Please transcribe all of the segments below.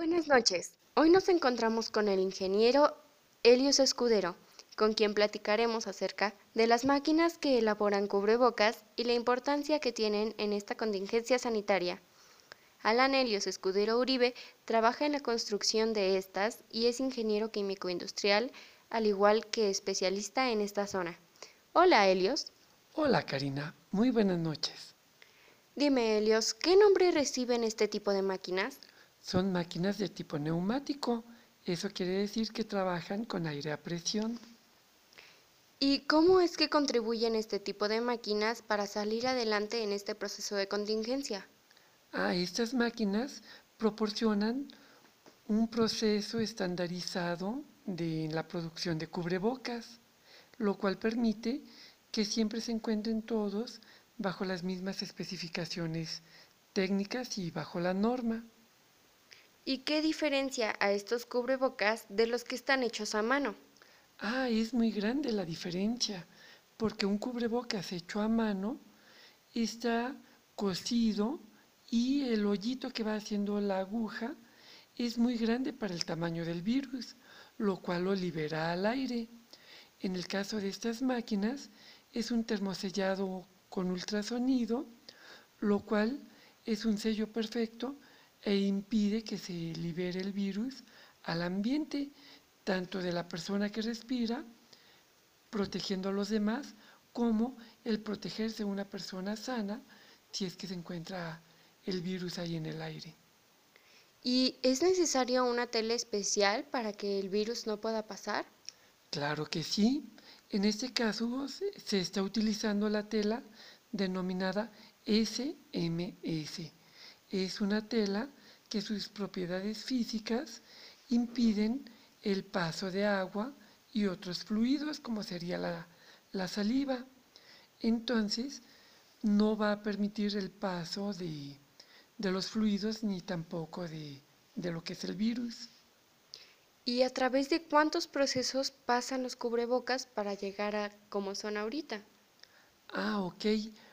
Buenas noches. Hoy nos encontramos con el ingeniero Helios Escudero, con quien platicaremos acerca de las máquinas que elaboran cubrebocas y la importancia que tienen en esta contingencia sanitaria. Alan Helios Escudero Uribe trabaja en la construcción de estas y es ingeniero químico industrial, al igual que especialista en esta zona. Hola, Helios. Hola, Karina. Muy buenas noches. Dime, Helios, ¿qué nombre reciben este tipo de máquinas? Son máquinas de tipo neumático. Eso quiere decir que trabajan con aire a presión. ¿Y cómo es que contribuyen este tipo de máquinas para salir adelante en este proceso de contingencia? Ah, estas máquinas proporcionan un proceso estandarizado de la producción de cubrebocas, lo cual permite que siempre se encuentren todos bajo las mismas especificaciones técnicas y bajo la norma. ¿Y qué diferencia a estos cubrebocas de los que están hechos a mano? Ah, es muy grande la diferencia, porque un cubrebocas hecho a mano está cosido y el hoyito que va haciendo la aguja es muy grande para el tamaño del virus, lo cual lo libera al aire. En el caso de estas máquinas es un termosellado con ultrasonido, lo cual es un sello perfecto e impide que se libere el virus al ambiente, tanto de la persona que respira, protegiendo a los demás, como el protegerse una persona sana si es que se encuentra el virus ahí en el aire. ¿Y es necesaria una tela especial para que el virus no pueda pasar? Claro que sí. En este caso se está utilizando la tela denominada SMS es una tela que sus propiedades físicas impiden el paso de agua y otros fluidos como sería la, saliva. Entonces, no va a permitir el paso de, los fluidos ni tampoco de, de lo que es el virus. ¿Y a través de cuántos procesos pasan los cubrebocas para llegar a como son ahorita? Ah, ok.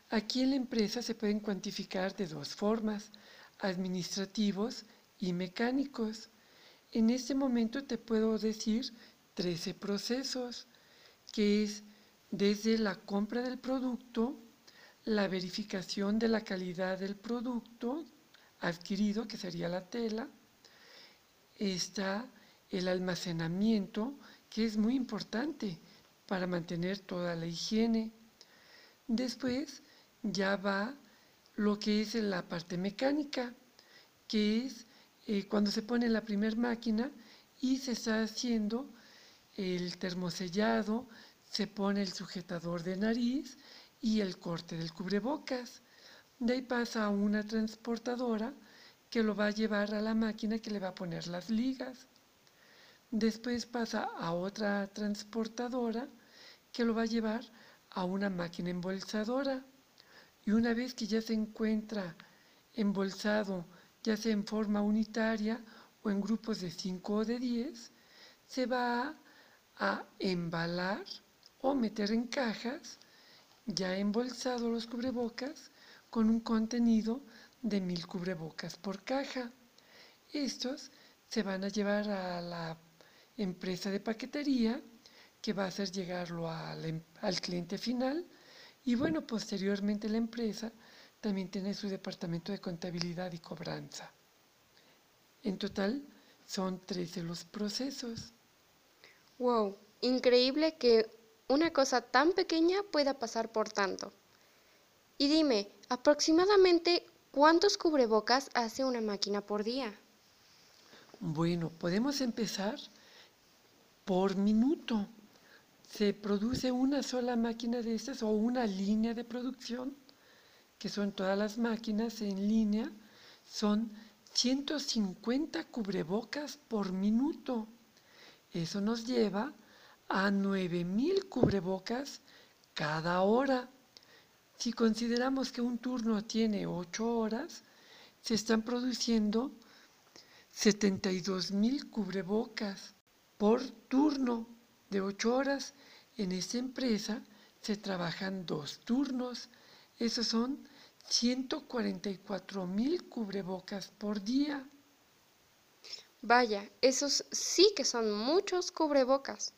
Aquí en la empresa se pueden cuantificar de dos formas administrativos y mecánicos. En este momento te puedo decir 13 procesos, que es desde la compra del producto, la verificación de la calidad del producto adquirido, que sería la tela, está el almacenamiento, que es muy importante para mantener toda la higiene. Después ya va lo que es la parte mecánica, que es eh, cuando se pone la primera máquina y se está haciendo el termosellado, se pone el sujetador de nariz y el corte del cubrebocas. De ahí pasa a una transportadora que lo va a llevar a la máquina que le va a poner las ligas. Después pasa a otra transportadora que lo va a llevar a una máquina embolsadora y una vez que ya se encuentra embolsado, ya sea en forma unitaria o en grupos de 5 o de 10, se va a embalar o meter en cajas ya embolsados los cubrebocas con un contenido de mil cubrebocas por caja. Estos se van a llevar a la empresa de paquetería que va a hacer llegarlo al, em, al cliente final y bueno, posteriormente la empresa también tiene su departamento de contabilidad y cobranza. En total son 13 los procesos. ¡Wow! Increíble que una cosa tan pequeña pueda pasar por tanto. Y dime, aproximadamente cuántos cubrebocas hace una máquina por día? Bueno, podemos empezar por minuto se produce una sola máquina de estas o una línea de producción, que son todas las máquinas en línea, son 150 cubrebocas por minuto. Eso nos lleva a 9000 cubrebocas cada hora. Si consideramos que un turno tiene 8 horas, se están produciendo 72.000 cubrebocas por turno de ocho horas. En esta empresa se trabajan dos turnos. Esos son 144 mil cubrebocas por día. Vaya, esos sí que son muchos cubrebocas.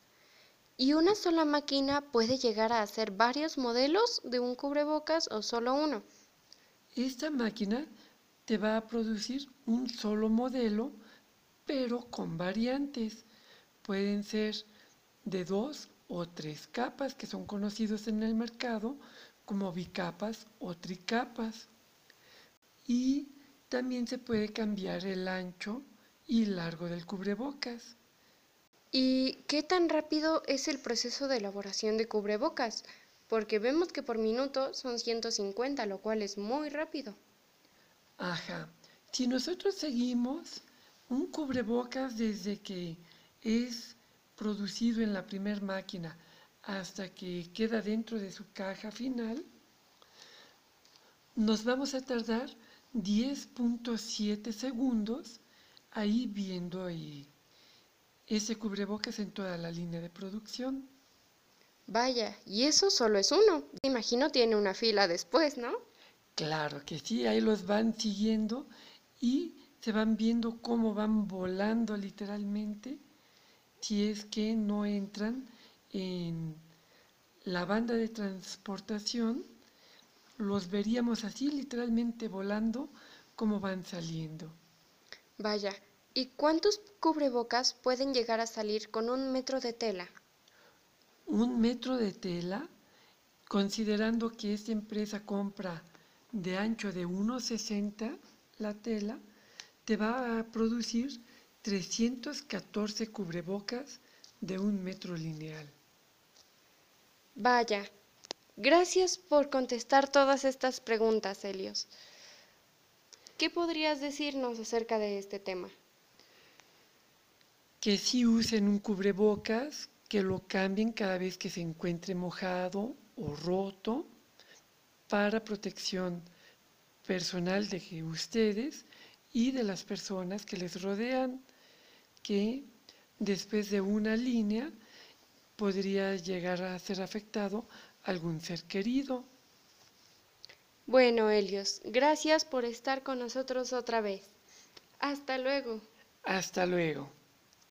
¿Y una sola máquina puede llegar a hacer varios modelos de un cubrebocas o solo uno? Esta máquina te va a producir un solo modelo, pero con variantes. Pueden ser de dos o tres capas que son conocidos en el mercado como bicapas o tricapas. Y también se puede cambiar el ancho y largo del cubrebocas. ¿Y qué tan rápido es el proceso de elaboración de cubrebocas? Porque vemos que por minuto son 150, lo cual es muy rápido. Ajá. Si nosotros seguimos un cubrebocas desde que es producido en la primer máquina hasta que queda dentro de su caja final, nos vamos a tardar 10.7 segundos ahí viendo ese cubrebocas en toda la línea de producción. Vaya, y eso solo es uno. Imagino tiene una fila después, ¿no? Claro que sí, ahí los van siguiendo y se van viendo cómo van volando literalmente si es que no entran en la banda de transportación, los veríamos así literalmente volando como van saliendo. Vaya, ¿y cuántos cubrebocas pueden llegar a salir con un metro de tela? Un metro de tela, considerando que esta empresa compra de ancho de 1,60 la tela, te va a producir 314 cubrebocas de un metro lineal. Vaya, gracias por contestar todas estas preguntas, Helios. ¿Qué podrías decirnos acerca de este tema? Que si usen un cubrebocas, que lo cambien cada vez que se encuentre mojado o roto para protección personal de ustedes y de las personas que les rodean, que después de una línea podría llegar a ser afectado algún ser querido. Bueno, Helios, gracias por estar con nosotros otra vez. Hasta luego. Hasta luego.